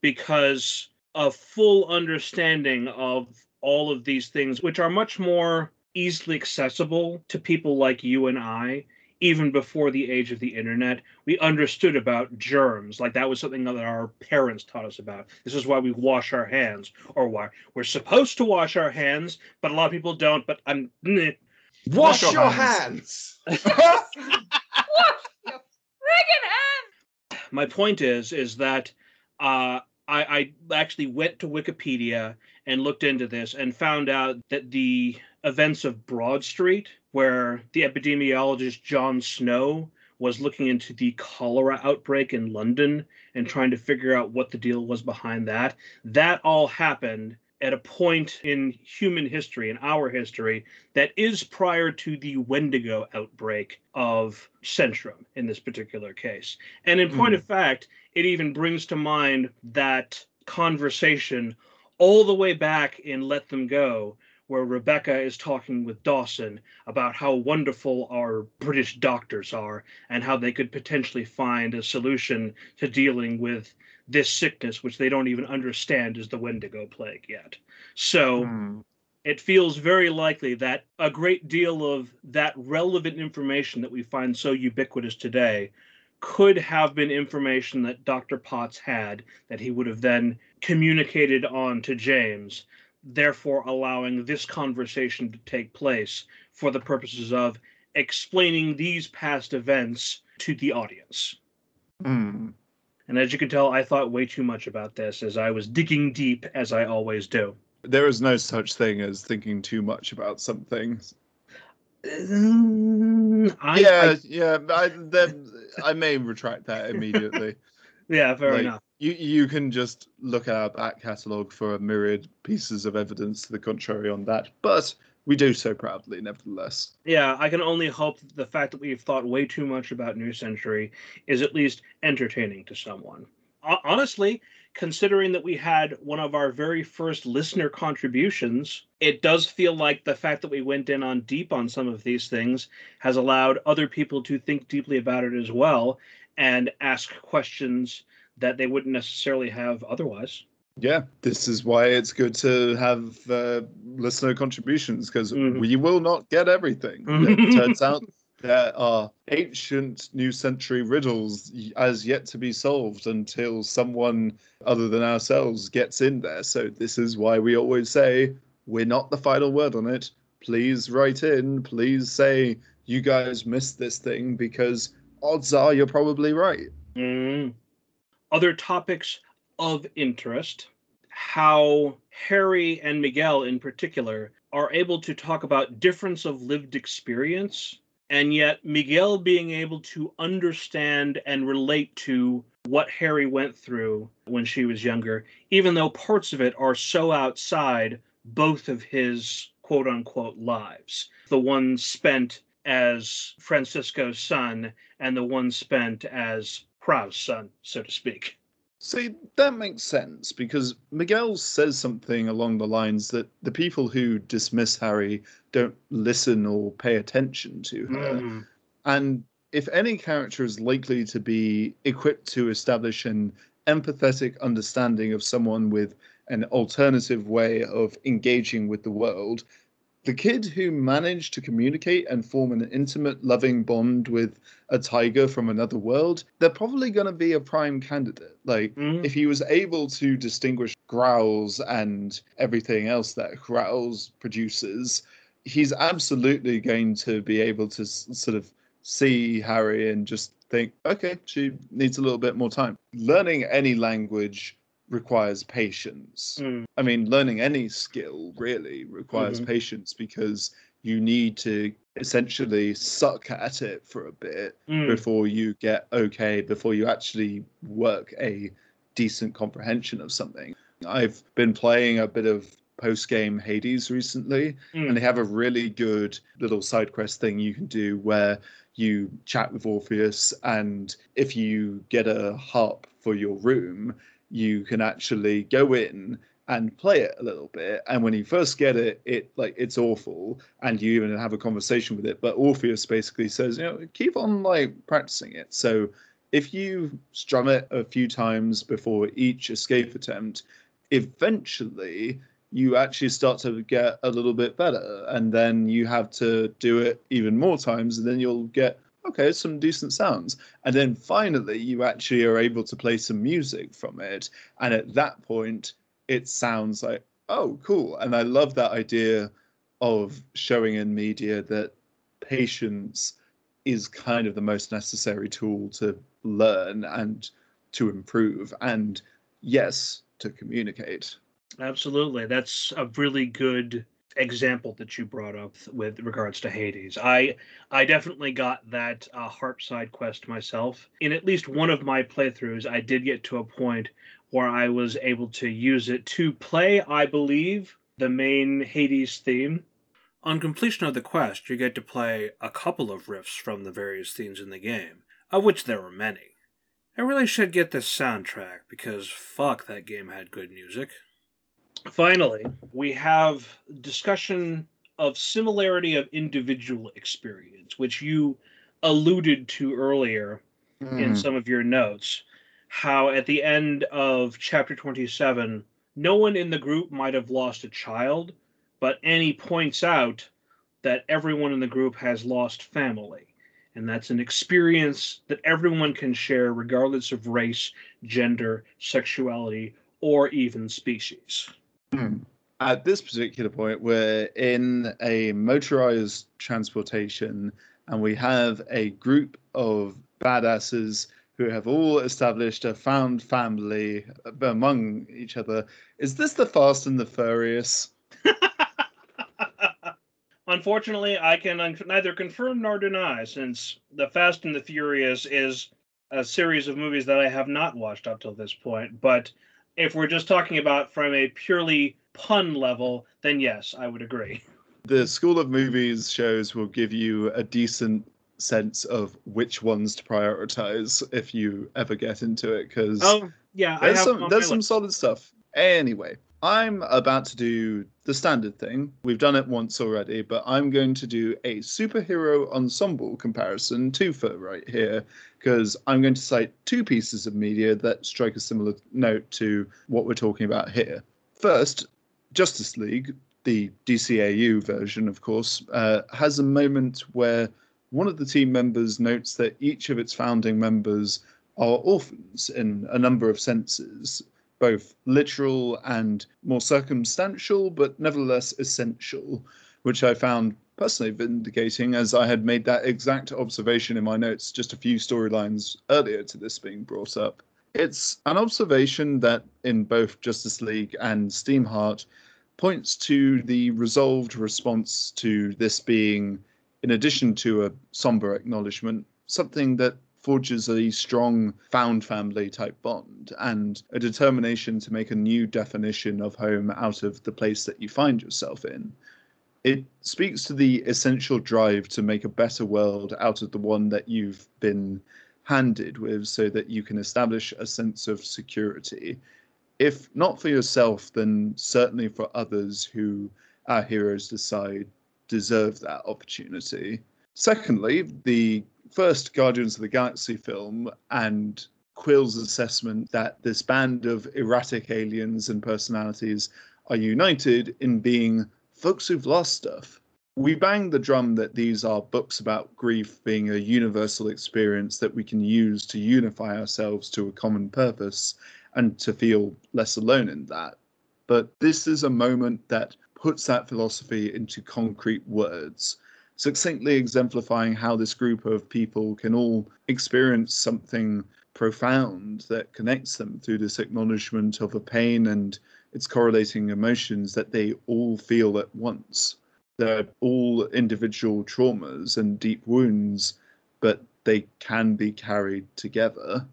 Because a full understanding of all of these things, which are much more easily accessible to people like you and I even before the age of the internet, we understood about germs. Like that was something that our parents taught us about. This is why we wash our hands, or why we're supposed to wash our hands, but a lot of people don't. But I'm wash, wash your, your hands. hands. wash your friggin' hands. My point is, is that uh, I, I actually went to Wikipedia and looked into this and found out that the events of Broad Street, where the epidemiologist John Snow was looking into the cholera outbreak in London and trying to figure out what the deal was behind that. That all happened at a point in human history, in our history, that is prior to the Wendigo outbreak of Centrum in this particular case. And in point mm. of fact, it even brings to mind that conversation all the way back in Let Them Go, where Rebecca is talking with Dawson about how wonderful our British doctors are and how they could potentially find a solution to dealing with this sickness, which they don't even understand is the Wendigo plague yet. So hmm. it feels very likely that a great deal of that relevant information that we find so ubiquitous today could have been information that Dr. Potts had that he would have then communicated on to James therefore allowing this conversation to take place for the purposes of explaining these past events to the audience. Mm. And as you can tell, I thought way too much about this as I was digging deep, as I always do. There is no such thing as thinking too much about something. Uh, I, yeah, I, yeah. I, then I may retract that immediately. [LAUGHS] yeah, fair like, enough you you can just look at our back catalogue for a myriad pieces of evidence to the contrary on that, but we do so proudly, nevertheless. Yeah, I can only hope that the fact that we've thought way too much about New Century is at least entertaining to someone. Honestly, considering that we had one of our very first listener contributions, it does feel like the fact that we went in on deep on some of these things has allowed other people to think deeply about it as well and ask questions that they wouldn't necessarily have otherwise. Yeah, this is why it's good to have uh, listener contributions because Mhm. we will not get everything. [LAUGHS] it turns out there are ancient new century riddles as yet to be solved until someone other than ourselves gets in there. So, this is why we always say we're not the final word on it. Please write in. Please say you guys missed this thing because odds are you're probably right. Mm. Other topics of interest how Hrao and Miguel, in particular, are able to talk about difference of lived experience, and yet Miguel being able to understand and relate to what Hrao went through when she was younger, even though parts of it are so outside both of his quote unquote lives. The one spent as Francisco's son and the one spent as Krau's son, so to speak. See, that makes sense because Miguel says something along the lines that the people who dismiss Hrao don't listen or pay attention to her. Mm. And if any character is likely to be equipped to establish an empathetic understanding of someone with an alternative way of engaging with the world, the kid who managed to communicate and form an intimate, loving bond with a tiger from another world, they're probably going to be a prime candidate. Like, Mhm. if he was able to distinguish growls and everything else that growls produces, he's absolutely going to be able to s- sort of see Hrao and just think, okay, she needs a little bit more time. Learning any language requires patience. Mm. I mean, learning any skill really requires Mhm. patience because you need to essentially suck at it for a bit Mm. before you get okay, before you actually work a decent comprehension of something. I've been playing a bit of post game Hades recently, Mm. and they have a really good little side quest thing you can do where you chat with Orpheus, and if you get a harp for your room, you can actually go in and play it a little bit and when you first get it it like it's awful and you even have a conversation with it but orpheus basically says you know keep on like practicing it. So if you strum it a few times before each escape attempt eventually you actually start to get a little bit better and then you have to do it even more times and then you'll get okay some decent sounds. And then finally you actually are able to play some music from it. And at that point it sounds like oh cool. And i love that idea of showing in media that patience is kind of the most necessary tool to learn and to improve and yes to communicate. Absolutely. That's a really good example that you brought up with regards to Hades. I I definitely got that uh, harp side quest myself. In at least one of my playthroughs, I did get to a point where I was able to use it to play, I believe, the main Hades theme. On completion of the quest, you get to play a couple of riffs from the various themes in the game, of which there were many. I really should get this soundtrack because fuck, that game had good music. Finally, we have discussion of similarity of individual experience, which you alluded to earlier in hmm. some of your notes. How at the end of chapter 27, no one in the group might have lost a child, but Annie points out that everyone in the group has lost family. And that's an experience that everyone can share, regardless of race, gender, sexuality, or even species. Hmm. At this particular point, we're in a motorized transportation and we have a group of badasses who have all established a found family among each other. Is this the Fast and the Furious? [LAUGHS] Unfortunately, I can un- neither confirm nor deny, since The Fast and the Furious is a series of movies that I have not watched up till this point. But if we're just talking about from a purely pun level, then yes, I would agree. The School of Movies shows will give you a decent sense of which ones to prioritize if you ever get into it because Oh, Yeah, I There's have some there's some list. solid stuff. Anyway, I'm about to do the standard thing. We've done it once already, but I'm going to do a superhero ensemble comparison twofer right here because I'm going to cite two pieces of media that strike a similar note to what we're talking about here. First, Justice League, the DCAU version, of course, uh, has a moment where one of the team members notes that each of its founding members are orphans in a number of senses, both literal and more circumstantial, but nevertheless essential, which I found personally vindicating as I had made that exact observation in my notes just a few storylines earlier to this being brought up. It's an observation that in both Justice League and Steamheart points to the resolved response to this being, in addition to a somber acknowledgement, something that forges a strong found family type bond and a determination to make a new definition of home out of the place that you find yourself in. It speaks to the essential drive to make a better world out of the one that you've been handed with so that you can establish a sense of security. If not for yourself, then certainly for others who our heroes decide deserve that opportunity. Secondly, the first Guardians of the Galaxy film and Quill's assessment that this band of erratic aliens and personalities are united in being folks who've lost stuff. We bang the drum that these are books about grief being a universal experience that we can use to unify ourselves to a common purpose and to feel less alone in that. But this is a moment that puts that philosophy into concrete words succinctly exemplifying how this group of people can all experience something profound that connects them through this acknowledgement of a pain and its correlating emotions that they all feel at once. They're all individual traumas and deep wounds, but they can be carried together.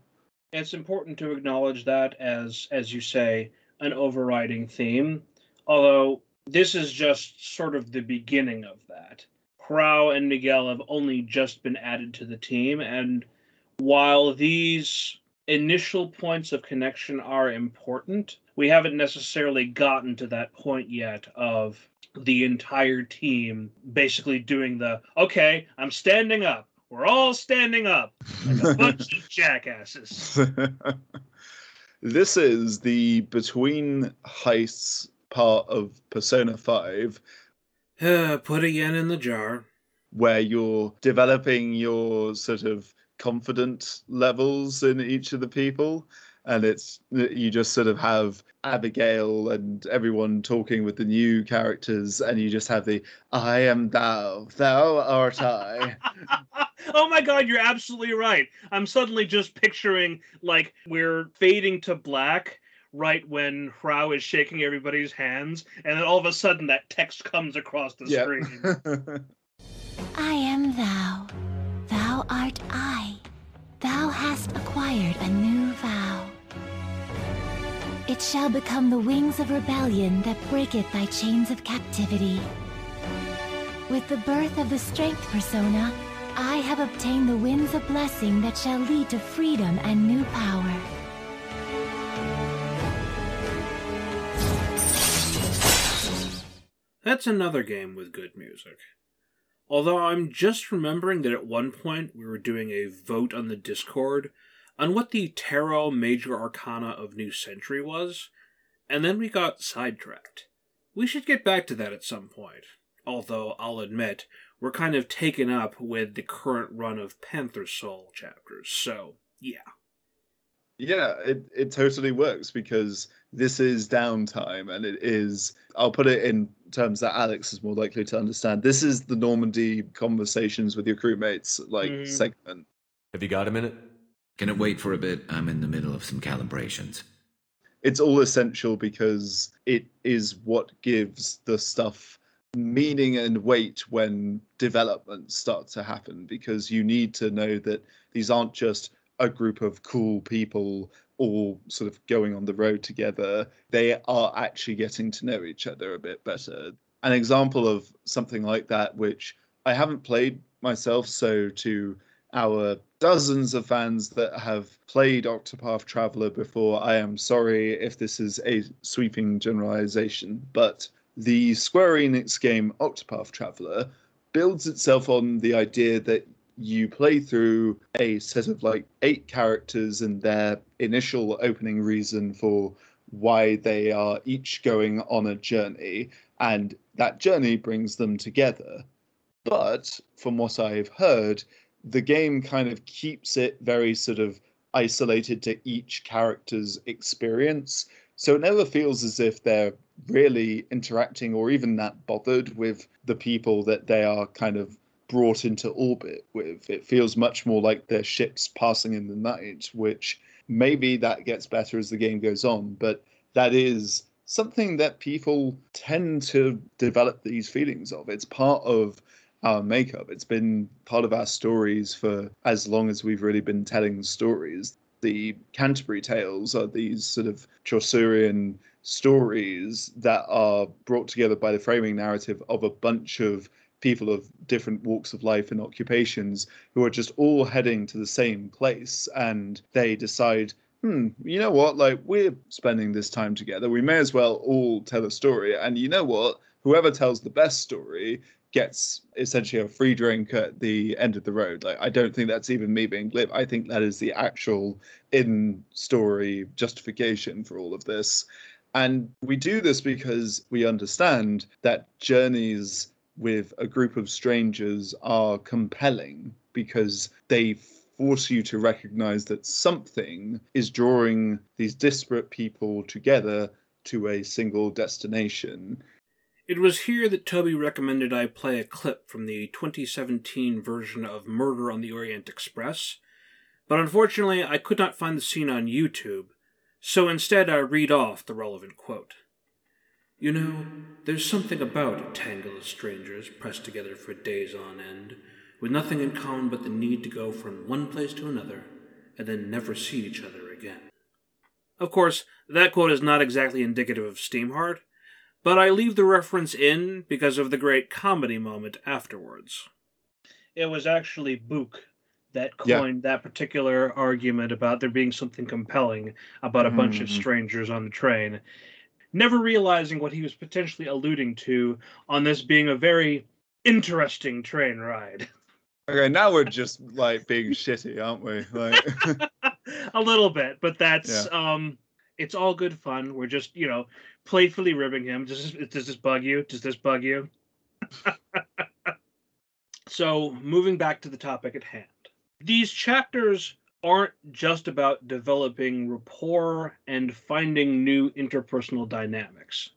It's important to acknowledge that as as you say, an overriding theme. Although this is just sort of the beginning of that. Hrao and Miguel have only just been added to the team, and while these initial points of connection are important, we haven't necessarily gotten to that point yet of the entire team basically doing the okay, I'm standing up. We're all standing up like a bunch of [LAUGHS] jackasses. this is the between heists part of Persona 5 Uh, put a yen in the jar. where you're developing your sort of confident levels in each of the people and it's you just sort of have abigail and everyone talking with the new characters and you just have the i am thou thou art i [LAUGHS] oh my god, you're absolutely right. I'm suddenly just picturing like we're fading to black right when Hrao is shaking everybody's hands, and then all of a sudden that text comes across the screen. [LAUGHS] I am thou. Thou art I. Thou hast acquired a new vow. It shall become the wings of rebellion that breaketh thy chains of captivity. With the birth of the strength persona, I have obtained the winds of blessing that shall lead to freedom and new power. That's another game with good music. Although I'm just remembering that at one point we were doing a vote on the Discord on what the Tarot Major Arcana of New Century was, and then we got sidetracked. We should get back to that at some point, although I'll admit we're kind of taken up with the current run of Panther Soul chapters, so yeah. Yeah, it, it totally works because this is downtime and it is, I'll put it in terms that Alex is more likely to understand. This is the Normandy conversations with your crewmates, like Mhm. segment. Have you got a minute? Can it wait for a bit? I'm in the middle of some calibrations. It's all essential because it is what gives the stuff meaning and weight when developments start to happen because you need to know that these aren't just a group of cool people all sort of going on the road together. They are actually getting to know each other a bit better. An example of something like that, which I haven't played myself, so to our dozens of fans that have played Octopath Traveler before, I am sorry if this is a sweeping generalization, but the Square Enix game Octopath Traveler builds itself on the idea that you play through a set of like eight characters and their initial opening reason for why they are each going on a journey, and that journey brings them together. But from what I've heard, the game kind of keeps it very sort of isolated to each character's experience. So it never feels as if they're really interacting or even that bothered with the people that they are kind of brought into orbit with. It feels much more like their ships passing in the night, which maybe that gets better as the game goes on, but that is something that people tend to develop these feelings of. It's part of our makeup. It's been part of our stories for as long as we've really been telling stories. The Canterbury Tales are these sort of Chaucerian stories that are brought together by the framing narrative of a bunch of people of different walks of life and occupations who are just all heading to the same place and they decide hmm you know what? Like we're spending this time together. We may as well all tell a story. And you know what? Whoever tells the best story gets essentially a free drink at the end of the road. Like i don't think that's even me being glib. I think that is the actual in story justification for all of this. And we do this because we understand that journeys with a group of strangers are compelling because they force you to recognize that something is drawing these disparate people together to a single destination. It was here that Toby recommended I play a clip from the 2017 version of Murder on the Orient Express, but unfortunately I could not find the scene on YouTube, so instead I read off the relevant quote. You know, there's something about a tangle of strangers pressed together for days on end, with nothing in common but the need to go from one place to another, and then never see each other again. Of course, that quote is not exactly indicative of Steamheart, but I leave the reference in because of the great comedy moment afterwards. It was actually Book that coined yeah. that particular argument about there being something compelling about a mm-hmm. bunch of mm-hmm. strangers on the train never realizing what he was potentially alluding to on this being a very interesting train ride. [LAUGHS] Okay, now we're just like being shitty, aren't we? Like [LAUGHS] a little bit, but that's yeah. um it's all good fun. We're just, you know, playfully ribbing him. Does this, does this bug you? Does this bug you? [LAUGHS] so, moving back to the topic at hand. These chapters aren't just about developing rapport and finding new interpersonal dynamics.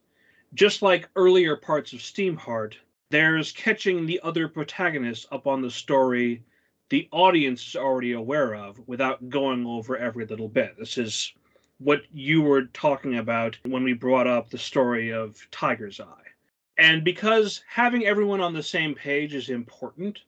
Just like earlier parts of Steamheart, there's catching the other protagonists up on the story the audience is already aware of without going over every little bit. This is what you were talking about when we brought up the story of Tiger's Eye. And because having everyone on the same page is important,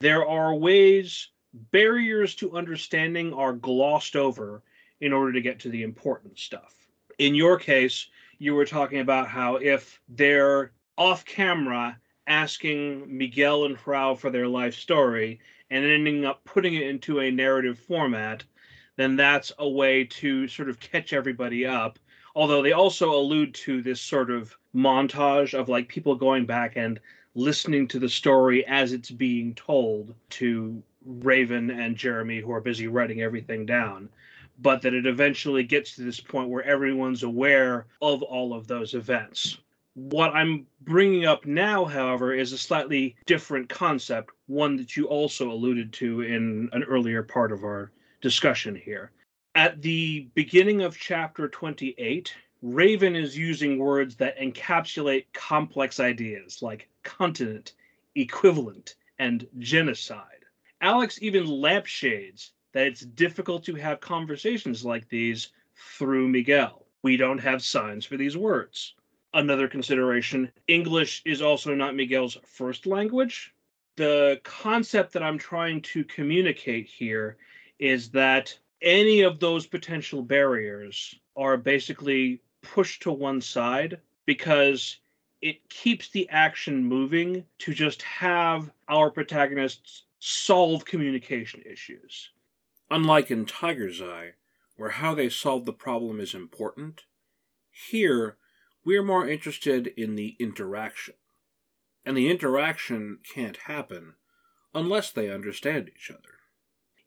there are ways barriers to understanding are glossed over in order to get to the important stuff. In your case, you were talking about how if they're off camera asking Miguel and Hrao for their life story and ending up putting it into a narrative format, then that's a way to sort of catch everybody up. Although they also allude to this sort of montage of like people going back and listening to the story as it's being told to Raven and Jeremy who are busy writing everything down, but that it eventually gets to this point where everyone's aware of all of those events. What I'm bringing up now, however, is a slightly different concept, one that you also alluded to in an earlier part of our discussion here. At the beginning of chapter 28, Raven is using words that encapsulate complex ideas like continent, equivalent, and genocide. Alex even lampshades that it's difficult to have conversations like these through Miguel. We don't have signs for these words. Another consideration English is also not Miguel's first language. The concept that I'm trying to communicate here is that any of those potential barriers are basically pushed to one side because it keeps the action moving to just have our protagonists solve communication issues. Unlike in Tiger's Eye, where how they solve the problem is important, here we're more interested in the interaction. And the interaction can't happen unless they understand each other.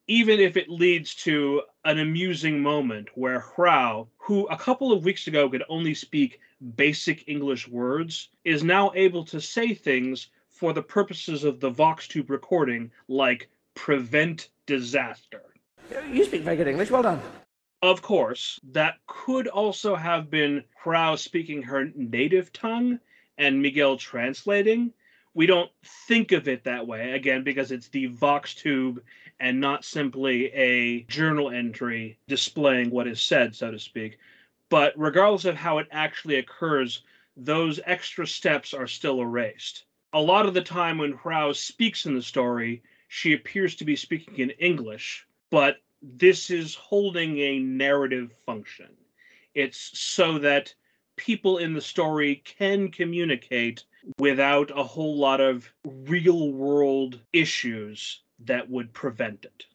Even if it leads to an amusing moment where Hrao, who a couple of weeks ago could only speak basic English words, is now able to say things for the purposes of the VoxTube recording, like prevent disaster. You speak very good English, well done. Of course, that could also have been Hrao speaking her native tongue and Miguel translating. We don't think of it that way, again, because it's the VoxTube and not simply a journal entry displaying what is said, so to speak. But regardless of how it actually occurs, those extra steps are still erased. A lot of the time when Hrao speaks in the story, she appears to be speaking in English, but this is holding a narrative function. It's so that people in the story can communicate without a whole lot of real world issues that would prevent it.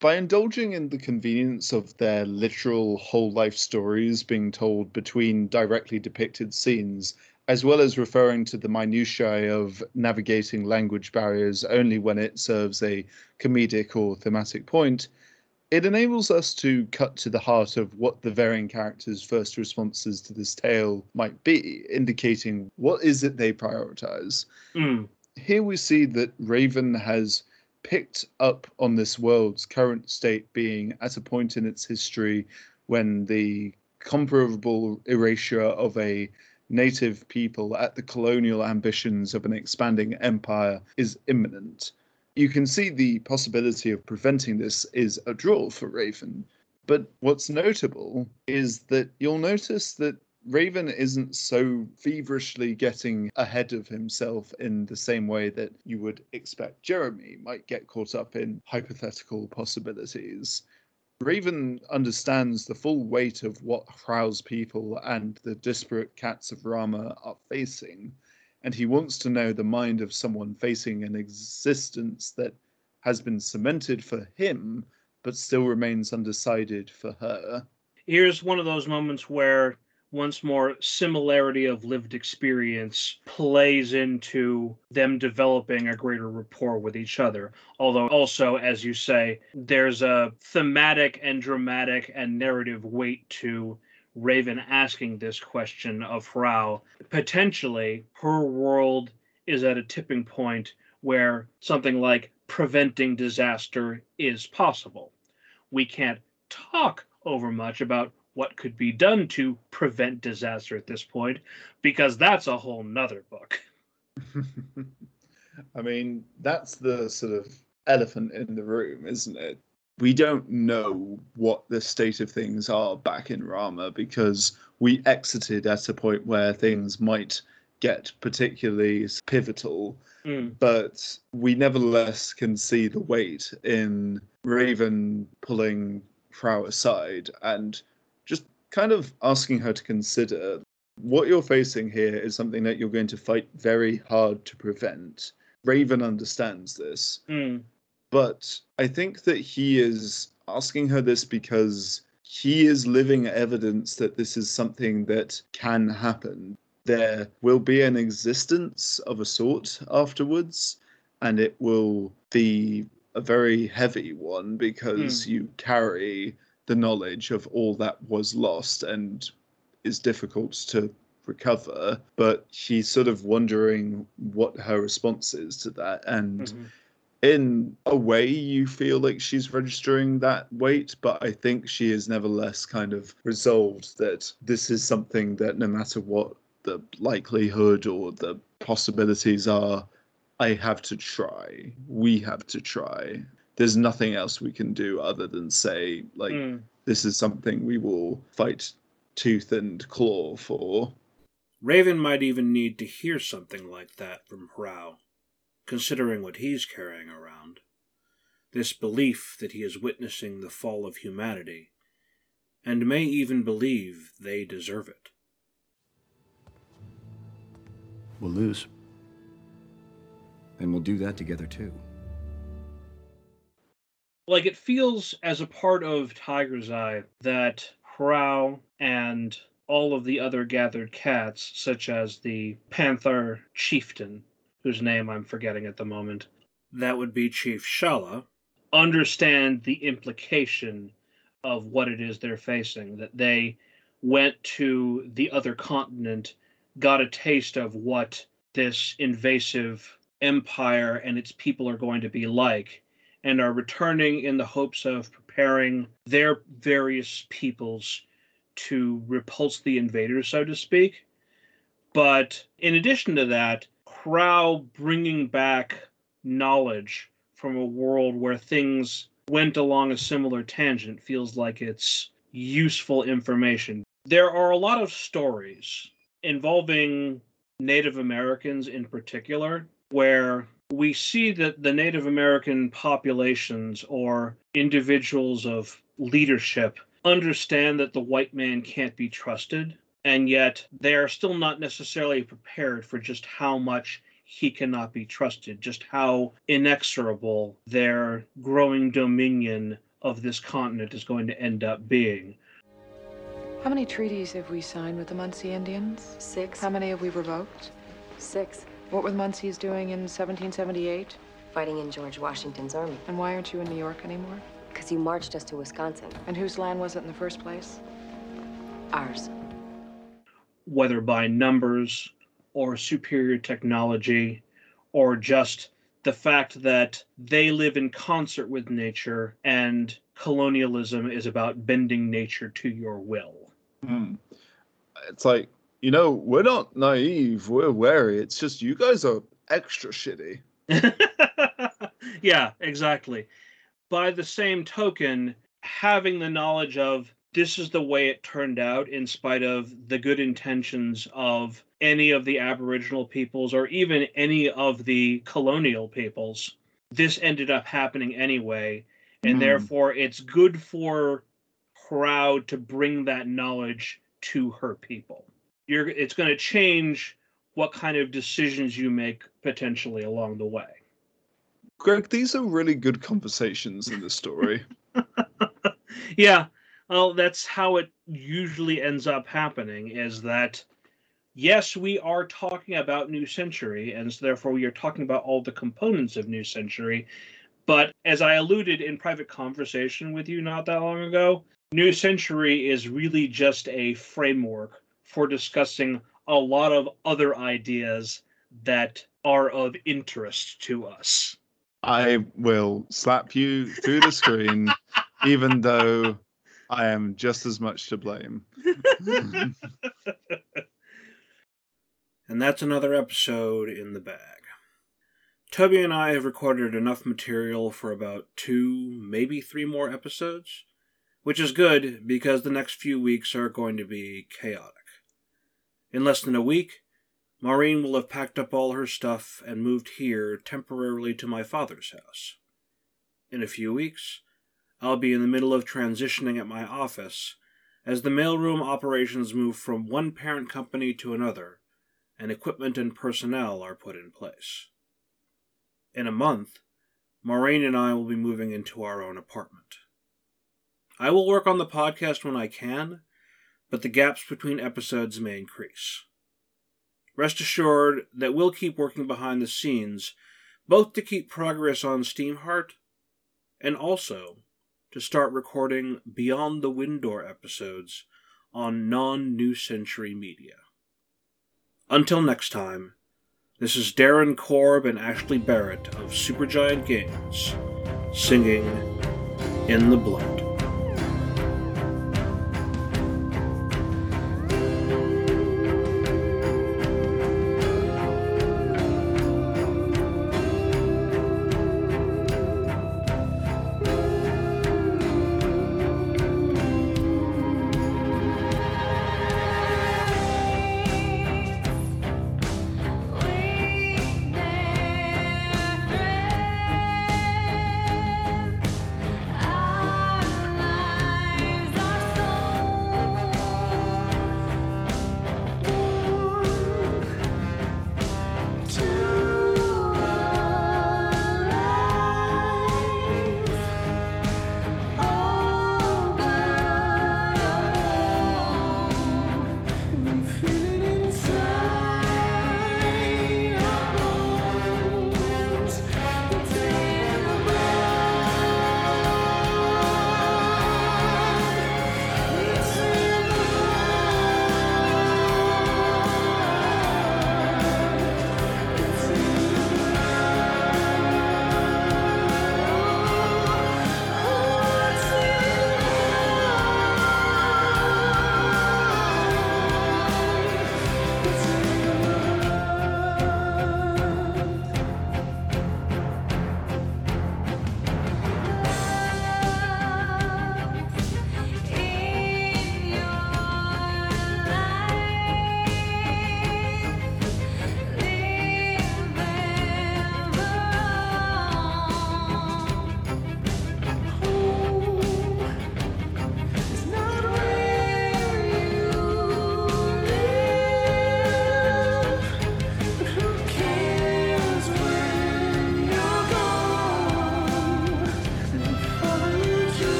By indulging in the convenience of their literal whole life stories being told between directly depicted scenes, as well as referring to the minutiae of navigating language barriers only when it serves a comedic or thematic point, it enables us to cut to the heart of what the varying characters' first responses to this tale might be, indicating what is it they prioritize. Mm. Here we see that Raven has picked up on this world's current state being at a point in its history when the comparable erasure of a native people at the colonial ambitions of an expanding empire is imminent you can see the possibility of preventing this is a draw for Raven. But what's notable is that you'll notice that Raven isn't so feverishly getting ahead of himself in the same way that you would expect Jeremy might get caught up in hypothetical possibilities. Raven understands the full weight of what Hrao's people and the disparate cats of Rama are facing, and he wants to know the mind of someone facing an existence that has been cemented for him but still remains undecided for her. Here's one of those moments where once more similarity of lived experience plays into them developing a greater rapport with each other although also as you say there's a thematic and dramatic and narrative weight to Raven asking this question of Hrao potentially her world is at a tipping point where something like preventing disaster is possible. We can't talk over much about what could be done to prevent disaster at this point because that's a whole nother book. [LAUGHS] I mean, that's the sort of elephant in the room, isn't it? we don't know what the state of things are back in Rama because we exited at a point where things might get particularly pivotal. Mm. But we nevertheless can see the weight in Raven pulling Hrao aside and kind of asking her to consider what you're facing here is something that you're going to fight very hard to prevent. Raven understands this. Mm. But I think that he is asking her this because he is living evidence that this is something that can happen. There will be an existence of a sort afterwards, and it will be a very heavy one because mm. you carry the knowledge of all that was lost and is difficult to recover. But she's sort of wondering what her response is to that. And mm-hmm in a way you feel like she's registering that weight but i think she is nevertheless kind of resolved that this is something that no matter what the likelihood or the possibilities are i have to try we have to try there's nothing else we can do other than say like mm. this is something we will fight tooth and claw for raven might even need to hear something like that from Hrao considering what he's carrying around. This belief that he is witnessing the fall of humanity, and may even believe they deserve it. We'll lose. And we'll do that together too. Like it feels as a part of Tiger's Eye that Hrao and all of the other gathered cats, such as the Panther Chieftain, whose name I'm forgetting at the moment, That would be Chief Shala. understand the implication of what it is they're facing. That they went to the other continent, got a taste of what this invasive empire and its people are going to be like, and are returning in the hopes of preparing their various peoples to repulse the invaders, so to speak. But in addition to that, Crow bringing back knowledge from a world where things went along a similar tangent feels like it's useful information. There are a lot of stories involving Native Americans in particular where we see that the Native American populations or individuals of leadership understand that the white man can't be trusted, and yet they are still not necessarily prepared for just how much he cannot be trusted, just how inexorable their growing dominion of this continent is going to end up being. How many treaties have we signed with the Munsee Indians? Six. How many have we revoked? Six. What were the Munsees doing in 1778? Fighting in George Washington's army. And why aren't you in New York anymore? Because you marched us to Wisconsin. And whose land was it in the first place? Ours. whether by numbers or superior technology or just the fact that they live in concert with nature and colonialism is about bending nature to your will. Hmm. It's like, you know, we're not naive, we're wary. It's just you guys are extra shitty. [LAUGHS] yeah, exactly. By the same token, having the knowledge of this is the way it turned out, in spite of the good intentions of any of the Aboriginal peoples or even any of the colonial peoples, this ended up happening anyway. And Hmm. therefore, it's good for Crow to bring that knowledge to her people. You're, it's going to change what kind of decisions you make potentially along the way. Greg, these are really good conversations in the story. [LAUGHS] [LAUGHS] yeah well that's how it usually ends up happening is that yes we are talking about new century and so therefore we are talking about all the components of new century but as i alluded in private conversation with you not that long ago new century is really just a framework for discussing a lot of other ideas that are of interest to us I will slap you through the screen, [LAUGHS] even though I am just as much to blame. [LAUGHS] And that's another episode in the bag. Toby and I have recorded enough material for about two, maybe three more episodes, which is good because the next few weeks are going to be chaotic. In less than a week, Maureen will have packed up all her stuff and moved here temporarily to my father's house. In a few weeks, I'll be in the middle of transitioning at my office as the mailroom operations move from one parent company to another and equipment and personnel are put in place. In a month, Maureen and I will be moving into our own apartment. I will work on the podcast when I can, but the gaps between episodes may increase. Rest assured that we'll keep working behind the scenes, both to keep progress on Steamheart and also to start recording Beyond the Window episodes on non New Century media. Until next time, this is Darren Korb and Ashley Barrett of Supergiant Games singing In the Blood.